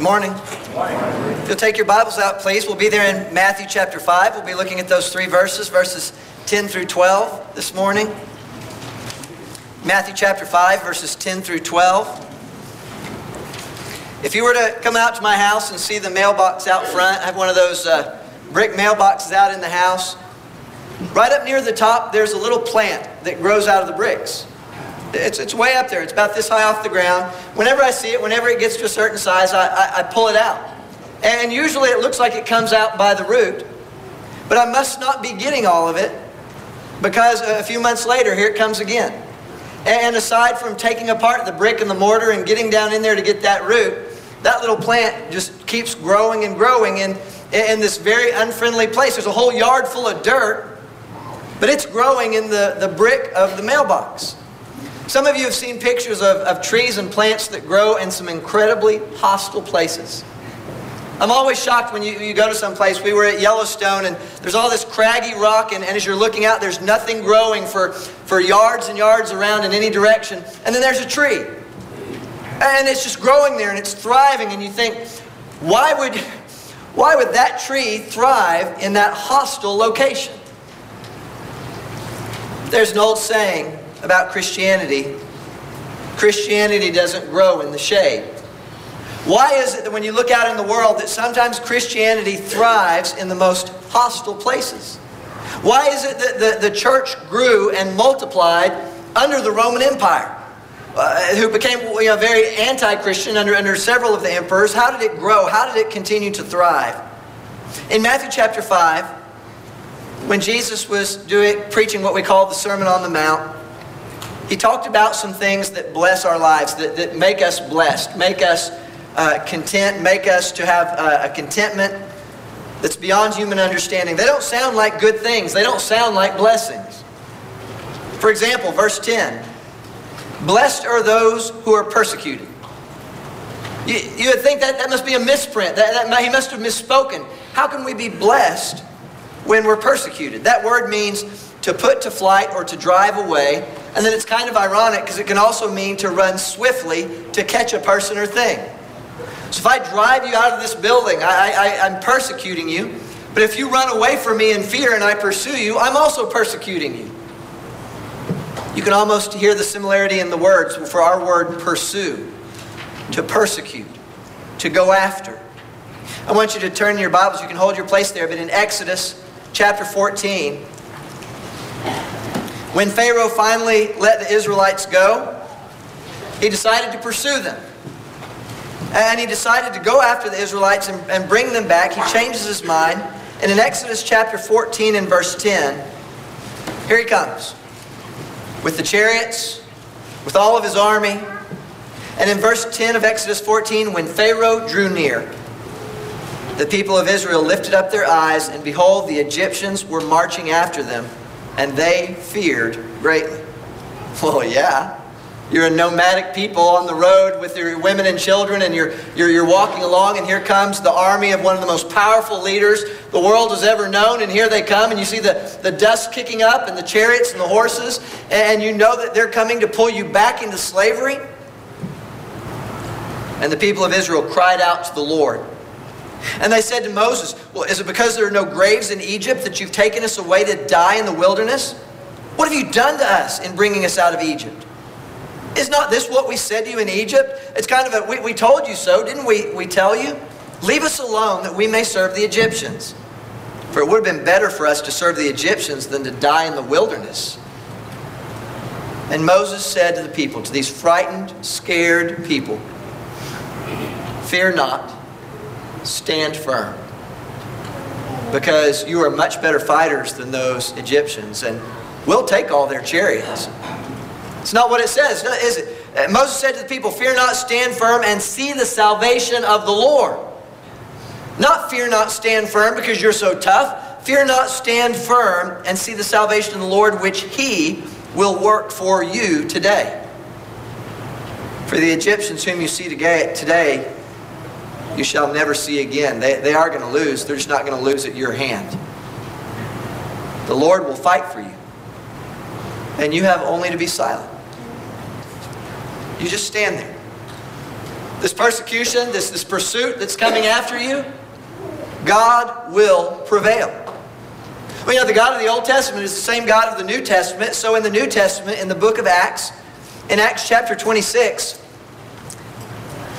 Good morning. If you'll take your Bibles out, please. We'll be there in Matthew chapter 5. We'll be looking at those three verses, verses 10 through 12 this morning. Matthew chapter 5, verses 10 through 12. If you were to come out to my house and see the mailbox out front, I have one of those uh, brick mailboxes out in the house. Right up near the top, there's a little plant that grows out of the bricks. It's, it's way up there. It's about this high off the ground. Whenever I see it, whenever it gets to a certain size, I, I, I pull it out. And usually it looks like it comes out by the root. But I must not be getting all of it because a few months later, here it comes again. And aside from taking apart the brick and the mortar and getting down in there to get that root, that little plant just keeps growing and growing in, in this very unfriendly place. There's a whole yard full of dirt, but it's growing in the, the brick of the mailbox. Some of you have seen pictures of, of trees and plants that grow in some incredibly hostile places. I'm always shocked when you, you go to some place. We were at Yellowstone and there's all this craggy rock, and, and as you're looking out, there's nothing growing for, for yards and yards around in any direction. And then there's a tree. And it's just growing there and it's thriving, and you think, why would, why would that tree thrive in that hostile location? There's an old saying about Christianity Christianity doesn't grow in the shade. Why is it that when you look out in the world that sometimes Christianity thrives in the most hostile places? Why is it that the, the church grew and multiplied under the Roman Empire? Uh, who became you know, very anti-Christian under, under several of the emperors. How did it grow? How did it continue to thrive? In Matthew chapter 5, when Jesus was doing, preaching what we call the Sermon on the Mount, he talked about some things that bless our lives, that, that make us blessed, make us uh, content, make us to have uh, a contentment that's beyond human understanding. They don't sound like good things, they don't sound like blessings. For example, verse 10 Blessed are those who are persecuted. You, you would think that that must be a misprint, that, that he must have misspoken. How can we be blessed when we're persecuted? That word means to put to flight or to drive away. And then it's kind of ironic because it can also mean to run swiftly to catch a person or thing. So if I drive you out of this building, I, I, I'm persecuting you. But if you run away from me in fear and I pursue you, I'm also persecuting you. You can almost hear the similarity in the words for our word pursue, to persecute, to go after. I want you to turn your Bibles. You can hold your place there, but in Exodus chapter 14, when Pharaoh finally let the Israelites go, he decided to pursue them. And he decided to go after the Israelites and, and bring them back. He changes his mind. And in Exodus chapter 14 and verse 10, here he comes with the chariots, with all of his army. And in verse 10 of Exodus 14, when Pharaoh drew near, the people of Israel lifted up their eyes, and behold, the Egyptians were marching after them, and they feared greatly. Well, yeah. You're a nomadic people on the road with your women and children, and you're, you're, you're walking along, and here comes the army of one of the most powerful leaders the world has ever known. And here they come, and you see the, the dust kicking up, and the chariots and the horses, and you know that they're coming to pull you back into slavery. And the people of Israel cried out to the Lord. And they said to Moses, Well, is it because there are no graves in Egypt that you've taken us away to die in the wilderness? What have you done to us in bringing us out of Egypt? Is not this what we said to you in Egypt? It's kind of a, we, we told you so, didn't we, we tell you? Leave us alone that we may serve the Egyptians. For it would have been better for us to serve the Egyptians than to die in the wilderness. And Moses said to the people, to these frightened, scared people, Fear not, stand firm. Because you are much better fighters than those Egyptians, and we'll take all their chariots. It's not what it says, is it? Uh, Moses said to the people, Fear not, stand firm, and see the salvation of the Lord. Not fear not, stand firm because you're so tough. Fear not, stand firm, and see the salvation of the Lord, which He will work for you today. For the Egyptians whom you see today, you shall never see again. They, they are going to lose. They're just not going to lose at your hand. The Lord will fight for you. And you have only to be silent. You just stand there. this persecution, this, this pursuit that's coming after you, God will prevail. Well, you know, the God of the Old Testament is the same God of the New Testament. So in the New Testament, in the book of Acts, in Acts chapter 26,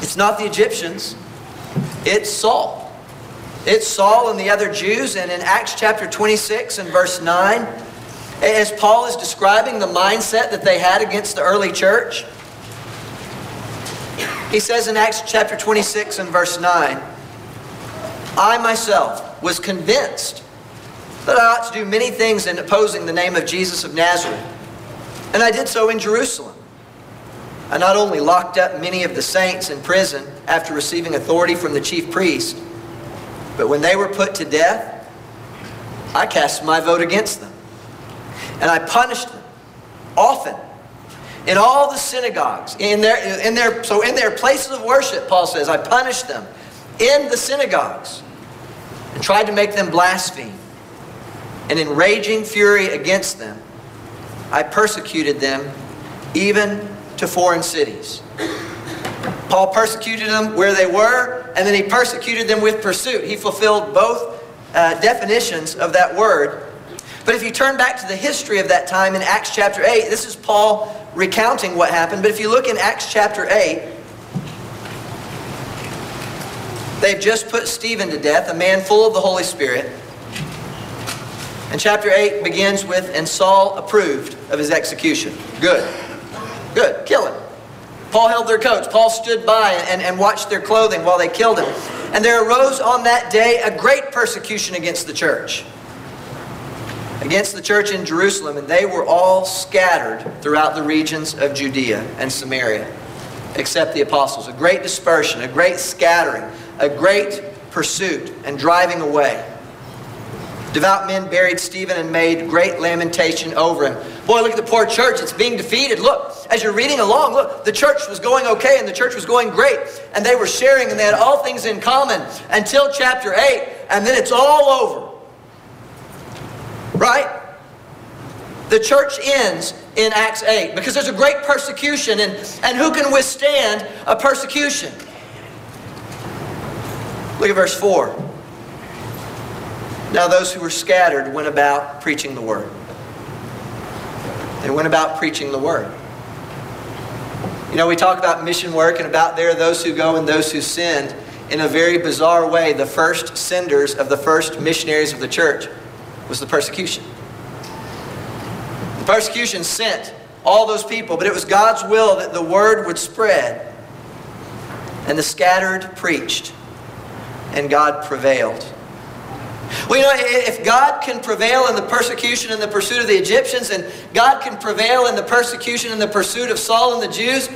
it's not the Egyptians, it's Saul. It's Saul and the other Jews. And in Acts chapter 26 and verse 9, as Paul is describing the mindset that they had against the early church, he says in Acts chapter 26 and verse 9, I myself was convinced that I ought to do many things in opposing the name of Jesus of Nazareth. And I did so in Jerusalem. I not only locked up many of the saints in prison after receiving authority from the chief priest, but when they were put to death, I cast my vote against them. And I punished them often in all the synagogues, in their, in their, so in their places of worship, Paul says, I punished them in the synagogues and tried to make them blaspheme. And in raging fury against them, I persecuted them even to foreign cities. Paul persecuted them where they were, and then he persecuted them with pursuit. He fulfilled both uh, definitions of that word. But if you turn back to the history of that time in Acts chapter 8, this is Paul recounting what happened. But if you look in Acts chapter 8, they've just put Stephen to death, a man full of the Holy Spirit. And chapter 8 begins with, and Saul approved of his execution. Good. Good. Kill him. Paul held their coats. Paul stood by and, and watched their clothing while they killed him. And there arose on that day a great persecution against the church against the church in Jerusalem, and they were all scattered throughout the regions of Judea and Samaria, except the apostles. A great dispersion, a great scattering, a great pursuit and driving away. Devout men buried Stephen and made great lamentation over him. Boy, look at the poor church. It's being defeated. Look, as you're reading along, look, the church was going okay and the church was going great. And they were sharing and they had all things in common until chapter 8. And then it's all over. Right? The church ends in Acts 8 because there's a great persecution, and, and who can withstand a persecution? Look at verse 4. Now, those who were scattered went about preaching the word. They went about preaching the word. You know, we talk about mission work and about there are those who go and those who send. In a very bizarre way, the first senders of the first missionaries of the church was the persecution. The persecution sent all those people, but it was God's will that the word would spread. And the scattered preached, and God prevailed. Well, you know, if God can prevail in the persecution and the pursuit of the Egyptians, and God can prevail in the persecution and the pursuit of Saul and the Jews,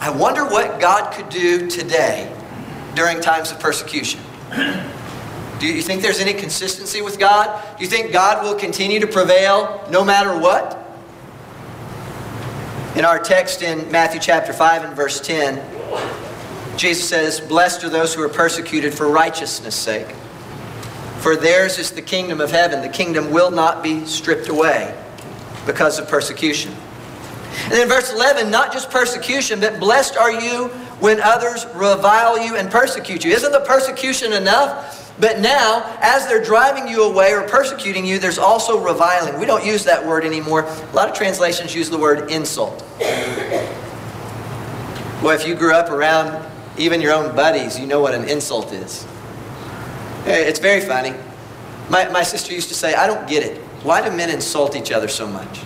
I wonder what God could do today during times of persecution. Do you think there's any consistency with God? Do you think God will continue to prevail no matter what? In our text in Matthew chapter 5 and verse 10, Jesus says, Blessed are those who are persecuted for righteousness' sake. For theirs is the kingdom of heaven. The kingdom will not be stripped away because of persecution. And then verse 11, not just persecution, but blessed are you when others revile you and persecute you. Isn't the persecution enough? But now, as they're driving you away or persecuting you, there's also reviling. We don't use that word anymore. A lot of translations use the word insult. Well, if you grew up around even your own buddies, you know what an insult is. It's very funny. My, my sister used to say, I don't get it. Why do men insult each other so much?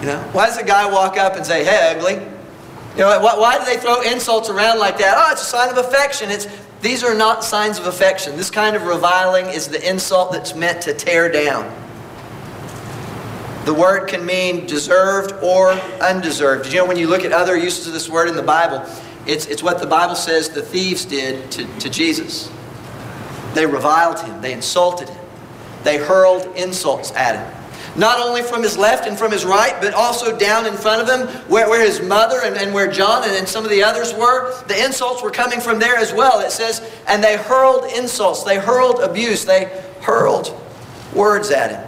You know, why does a guy walk up and say, hey, ugly? You know, why, why do they throw insults around like that? Oh, it's a sign of affection. It's, these are not signs of affection. This kind of reviling is the insult that's meant to tear down. The word can mean deserved or undeserved. You know when you look at other uses of this word in the Bible, it's, it's what the Bible says the thieves did to, to Jesus. They reviled him, they insulted him, they hurled insults at him not only from his left and from his right, but also down in front of him where, where his mother and, and where John and, and some of the others were. The insults were coming from there as well. It says, and they hurled insults, they hurled abuse, they hurled words at him.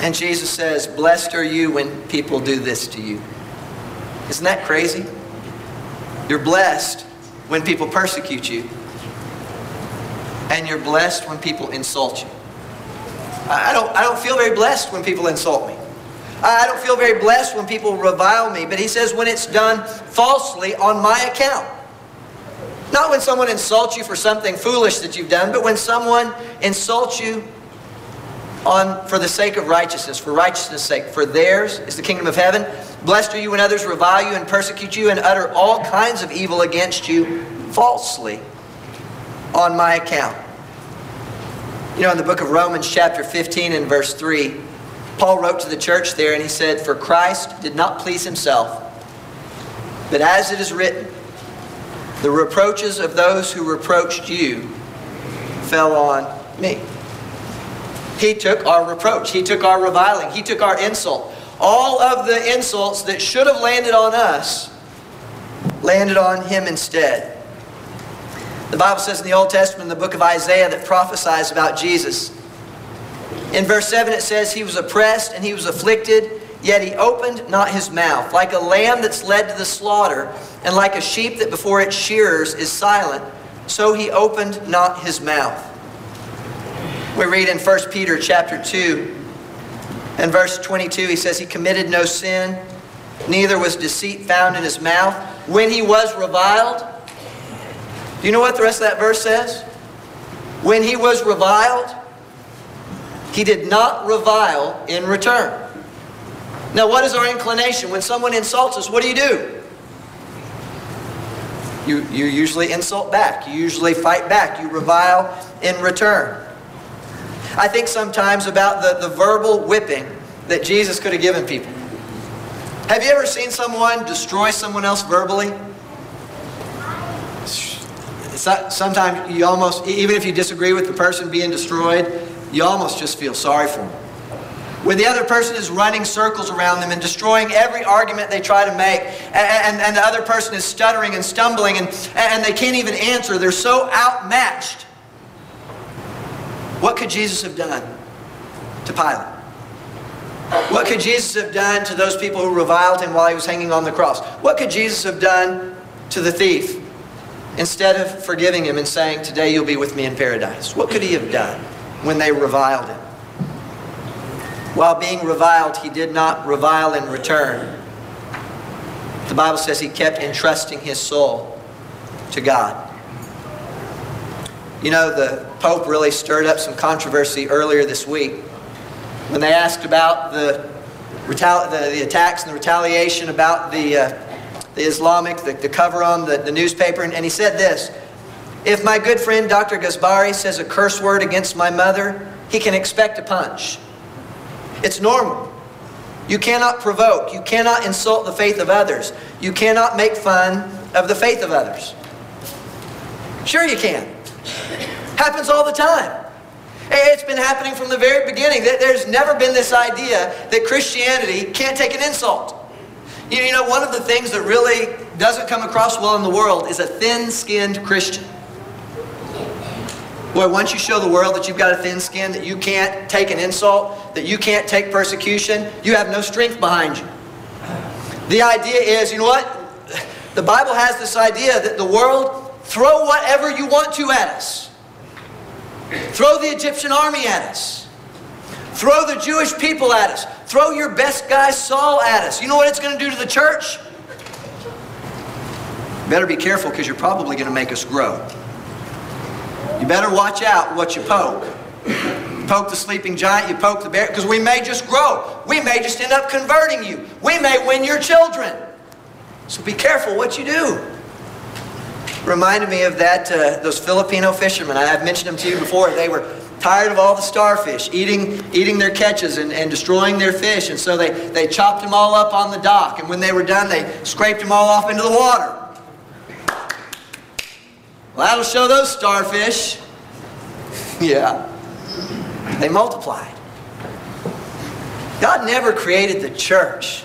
And Jesus says, Blessed are you when people do this to you. Isn't that crazy? You're blessed when people persecute you. And you're blessed when people insult you. I don't, I don't feel very blessed when people insult me. I don't feel very blessed when people revile me. But he says when it's done falsely on my account. Not when someone insults you for something foolish that you've done, but when someone insults you on for the sake of righteousness, for righteousness' sake. For theirs is the kingdom of heaven. Blessed are you when others revile you and persecute you and utter all kinds of evil against you falsely on my account. You know, in the book of Romans, chapter 15 and verse 3, Paul wrote to the church there and he said, For Christ did not please himself, but as it is written, the reproaches of those who reproached you fell on me. He took our reproach. He took our reviling. He took our insult. All of the insults that should have landed on us landed on him instead. The Bible says in the Old Testament, in the book of Isaiah, that prophesies about Jesus. In verse 7, it says, He was oppressed and he was afflicted, yet he opened not his mouth. Like a lamb that's led to the slaughter, and like a sheep that before its shearers is silent, so he opened not his mouth. We read in 1 Peter chapter 2 and verse 22, he says, He committed no sin, neither was deceit found in his mouth. When he was reviled, do you know what the rest of that verse says? When he was reviled, he did not revile in return. Now, what is our inclination? When someone insults us, what do you do? You, you usually insult back. You usually fight back. You revile in return. I think sometimes about the, the verbal whipping that Jesus could have given people. Have you ever seen someone destroy someone else verbally? Sometimes you almost, even if you disagree with the person being destroyed, you almost just feel sorry for them. When the other person is running circles around them and destroying every argument they try to make, and, and, and the other person is stuttering and stumbling and, and they can't even answer, they're so outmatched. What could Jesus have done to Pilate? What could Jesus have done to those people who reviled him while he was hanging on the cross? What could Jesus have done to the thief instead of forgiving him and saying, Today you'll be with me in paradise? What could he have done when they reviled him? While being reviled, he did not revile in return. The Bible says he kept entrusting his soul to God. You know, the Pope really stirred up some controversy earlier this week when they asked about the, the, the attacks and the retaliation about the, uh, the Islamic, the, the cover on the, the newspaper, and, and he said this If my good friend Dr. Gasbarri says a curse word against my mother, he can expect a punch. It's normal. You cannot provoke. You cannot insult the faith of others. You cannot make fun of the faith of others. Sure, you can. Happens all the time. It's been happening from the very beginning. There's never been this idea that Christianity can't take an insult. You know, one of the things that really doesn't come across well in the world is a thin-skinned Christian. Boy, once you show the world that you've got a thin skin, that you can't take an insult, that you can't take persecution, you have no strength behind you. The idea is, you know what? The Bible has this idea that the world Throw whatever you want to at us. Throw the Egyptian army at us. Throw the Jewish people at us. Throw your best guy Saul at us. You know what it's going to do to the church? better be careful because you're probably going to make us grow. You better watch out what you poke. You poke the sleeping giant, you poke the bear, because we may just grow. We may just end up converting you. We may win your children. So be careful what you do reminded me of that uh, those Filipino fishermen. I've mentioned them to you before. They were tired of all the starfish eating, eating their catches and, and destroying their fish. And so they, they chopped them all up on the dock. And when they were done, they scraped them all off into the water. Well, that'll show those starfish. yeah. They multiplied. God never created the church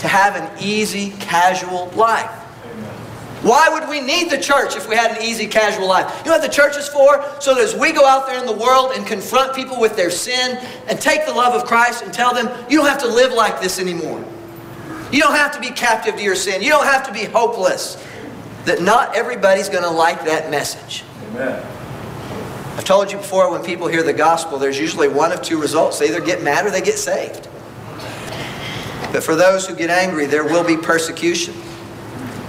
to have an easy, casual life. Why would we need the church if we had an easy, casual life? You know what the church is for? So that as we go out there in the world and confront people with their sin and take the love of Christ and tell them, you don't have to live like this anymore. You don't have to be captive to your sin. You don't have to be hopeless. that not everybody's going to like that message. Amen. I've told you before, when people hear the gospel, there's usually one of two results. They either get mad or they get saved. But for those who get angry, there will be persecution.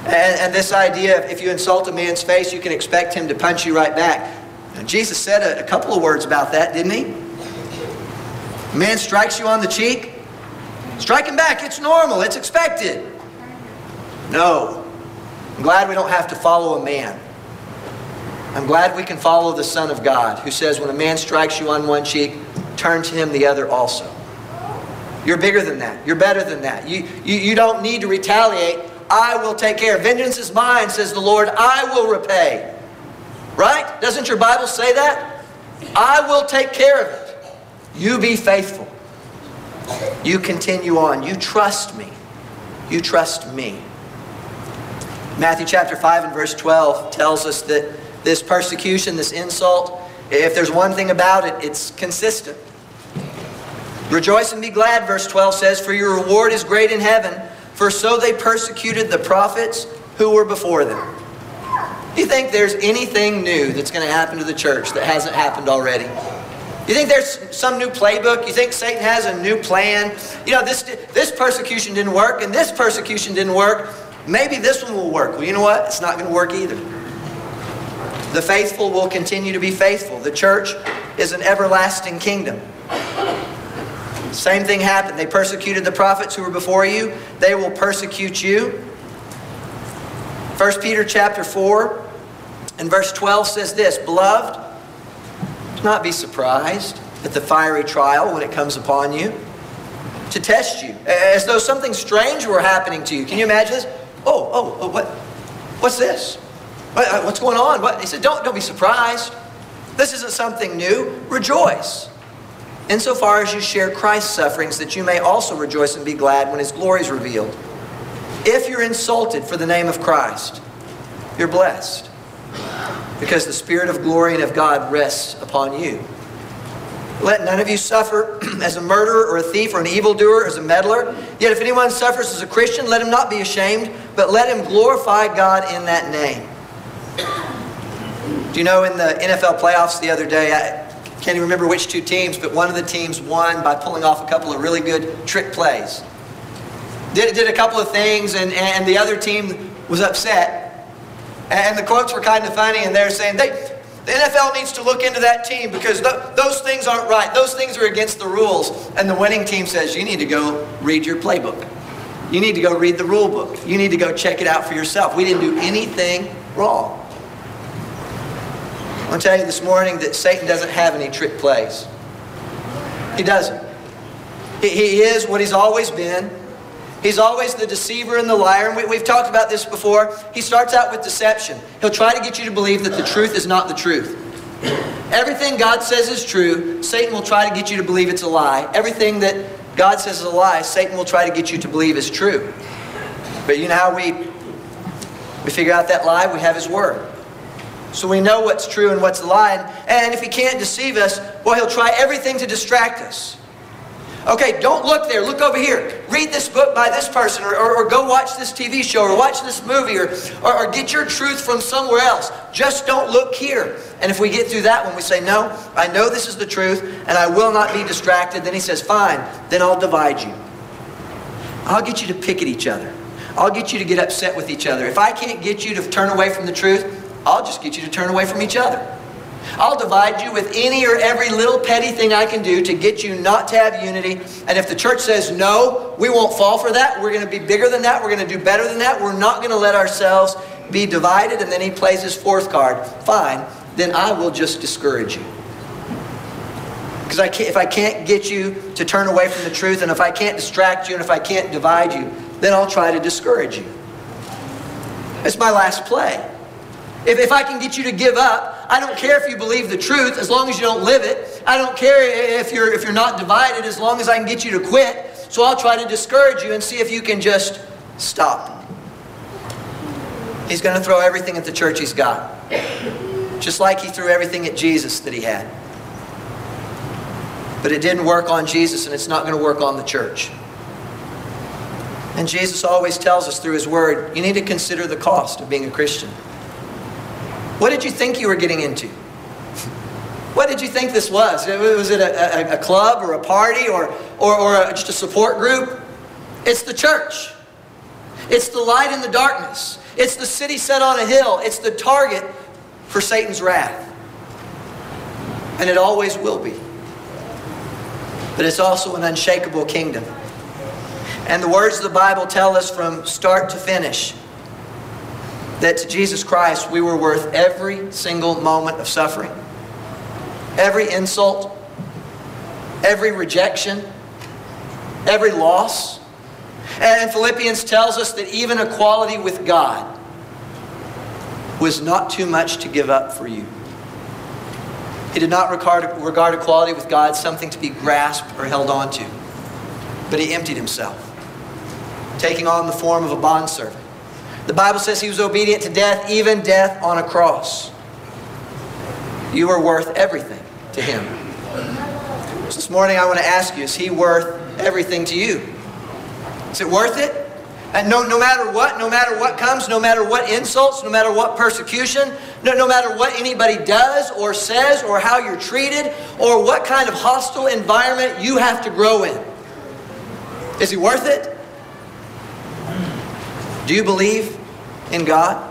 And, and this idea of if you insult a man's face, you can expect him to punch you right back. Now, Jesus said a, a couple of words about that, didn't he? A man strikes you on the cheek, strike him back. It's normal, it's expected. No. I'm glad we don't have to follow a man. I'm glad we can follow the Son of God who says, when a man strikes you on one cheek, turn to him the other also. You're bigger than that. You're better than that. You, you, you don't need to retaliate. I will take care. Vengeance is mine, says the Lord. I will repay. Right? Doesn't your Bible say that? I will take care of it. You be faithful. You continue on. You trust me. You trust me. Matthew chapter 5 and verse 12 tells us that this persecution, this insult, if there's one thing about it, it's consistent. Rejoice and be glad, verse 12 says, for your reward is great in heaven, for so they persecuted the prophets who were before them. Do you think there's anything new that's going to happen to the church that hasn't happened already? You think there's some new playbook? You think Satan has a new plan? You know, this, this persecution didn't work and this persecution didn't work. Maybe this one will work. Well, you know what? It's not going to work either. The faithful will continue to be faithful. The church is an everlasting kingdom. Same thing happened. They persecuted the prophets who were before you. They will persecute you. 1 Peter chapter 4 and verse 12 says this, Beloved, do not be surprised at the fiery trial when it comes upon you to test you, as though something strange were happening to you. Can you imagine this? Oh, oh, oh what? What's this? Uh, what's going on? What? He said, don't, don't be surprised. This isn't something new. Rejoice insofar as you share Christ's sufferings, that you may also rejoice and be glad when his glory is revealed. If you're insulted for the name of Christ, you're blessed because the Spirit of glory and of God rests upon you. Let none of you suffer as a murderer or a thief or an evildoer or as a meddler. Yet if anyone suffers as a Christian, let him not be ashamed, but let him glorify God in that name. Do you know in the NFL playoffs the other day, I, can't even remember which two teams, but one of the teams won by pulling off a couple of really good trick plays. Did, did a couple of things, and, and the other team was upset. And the quotes were kind of funny, and they're saying, they, the NFL needs to look into that team because th those things aren't right. Those things are against the rules. And the winning team says, you need to go read your playbook. You need to go read the rule book. You need to go check it out for yourself. We didn't do anything wrong. I want to tell you this morning that Satan doesn't have any trick plays. He doesn't. He, he is what he's always been. He's always the deceiver and the liar. And we, we've talked about this before. He starts out with deception. He'll try to get you to believe that the truth is not the truth. Everything God says is true, Satan will try to get you to believe it's a lie. Everything that God says is a lie, Satan will try to get you to believe is true. But you know how we, we figure out that lie? We have His Word. So we know what's true and what's a lie. And if he can't deceive us, well, he'll try everything to distract us. Okay, don't look there. Look over here. Read this book by this person, or, or, or go watch this TV show, or watch this movie, or, or, or get your truth from somewhere else. Just don't look here. And if we get through that one, we say, No, I know this is the truth, and I will not be distracted. Then he says, Fine, then I'll divide you. I'll get you to pick at each other. I'll get you to get upset with each other. If I can't get you to turn away from the truth, I'll just get you to turn away from each other. I'll divide you with any or every little petty thing I can do to get you not to have unity. And if the church says, no, we won't fall for that, we're going to be bigger than that, we're going to do better than that, we're not going to let ourselves be divided, and then he plays his fourth card, fine, then I will just discourage you. Because I if I can't get you to turn away from the truth, and if I can't distract you, and if I can't divide you, then I'll try to discourage you. It's my last play. If, if I can get you to give up, I don't care if you believe the truth as long as you don't live it. I don't care if you're, if you're not divided as long as I can get you to quit. So I'll try to discourage you and see if you can just stop. He's going to throw everything at the church he's got. Just like he threw everything at Jesus that he had. But it didn't work on Jesus and it's not going to work on the church. And Jesus always tells us through his word, you need to consider the cost of being a Christian. What did you think you were getting into? What did you think this was? Was it a, a, a club or a party or, or, or a, just a support group? It's the church. It's the light in the darkness. It's the city set on a hill. It's the target for Satan's wrath. And it always will be. But it's also an unshakable kingdom. And the words of the Bible tell us from start to finish that to Jesus Christ we were worth every single moment of suffering, every insult, every rejection, every loss. And Philippians tells us that even equality with God was not too much to give up for you. He did not regard, regard equality with God something to be grasped or held on to, but he emptied himself, taking on the form of a bondservant. The Bible says he was obedient to death, even death on a cross. You are worth everything to him. So this morning I want to ask you, is he worth everything to you? Is it worth it? And no, no matter what, no matter what comes, no matter what insults, no matter what persecution, no, no matter what anybody does or says or how you're treated or what kind of hostile environment you have to grow in. Is he worth it? Do you believe in God?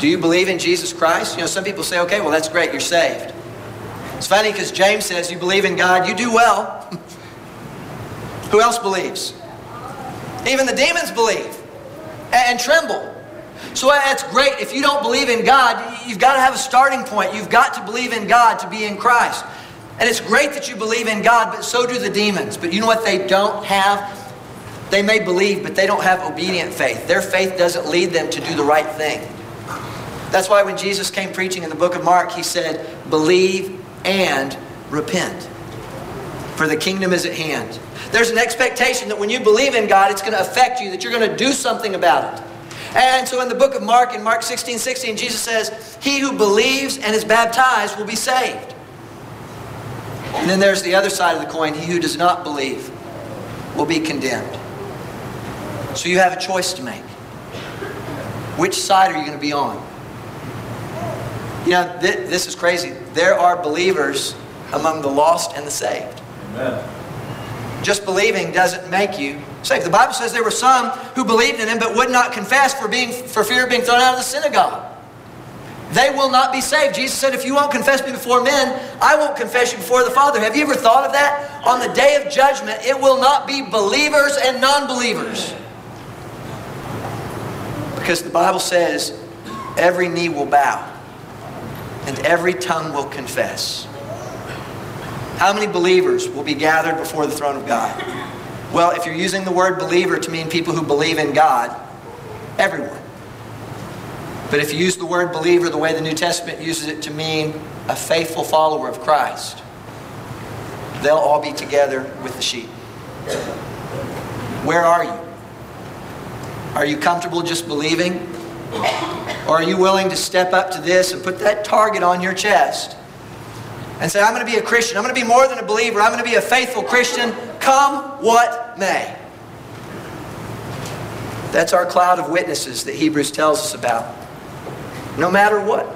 Do you believe in Jesus Christ? You know, some people say, okay, well, that's great, you're saved. It's funny because James says, you believe in God, you do well. Who else believes? Even the demons believe and, tremble. So that's great. If you don't believe in God, you've got to have a starting point. You've got to believe in God to be in Christ. And it's great that you believe in God, but so do the demons. But you know what they don't have? They may believe, but they don't have obedient faith. Their faith doesn't lead them to do the right thing. That's why when Jesus came preaching in the book of Mark, he said, Believe and repent, for the kingdom is at hand. There's an expectation that when you believe in God, it's going to affect you, that you're going to do something about it. And so in the book of Mark, in Mark 16, 16, Jesus says, He who believes and is baptized will be saved. And then there's the other side of the coin, he who does not believe will be condemned. So you have a choice to make. Which side are you going to be on? You know, th- this is crazy. There are believers among the lost and the saved. Amen. Just believing doesn't make you saved. The Bible says there were some who believed in him but would not confess for, being, for fear of being thrown out of the synagogue. They will not be saved. Jesus said, If you won't confess me before men, I won't confess you before the Father. Have you ever thought of that? On the day of judgment, it will not be believers and non believers. Because the Bible says, every knee will bow and every tongue will confess. How many believers will be gathered before the throne of God? Well, if you're using the word believer to mean people who believe in God, everyone. But if you use the word believer the way the New Testament uses it to mean a faithful follower of Christ, they'll all be together with the sheep. Where are you? Are you comfortable just believing? Or are you willing to step up to this and put that target on your chest and say, I'm going to be a Christian. I'm going to be more than a believer. I'm going to be a faithful Christian, come what may. That's our cloud of witnesses that Hebrews tells us about. No matter what.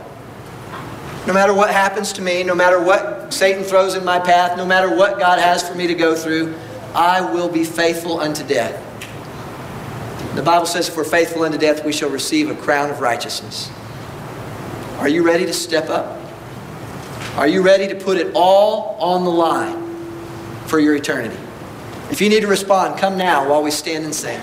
No matter what happens to me, no matter what Satan throws in my path, no matter what God has for me to go through, I will be faithful unto death. The Bible says if we're faithful unto death, we shall receive a crown of righteousness. Are you ready to step up? Are you ready to put it all on the line for your eternity? If you need to respond, come now while we stand and sing.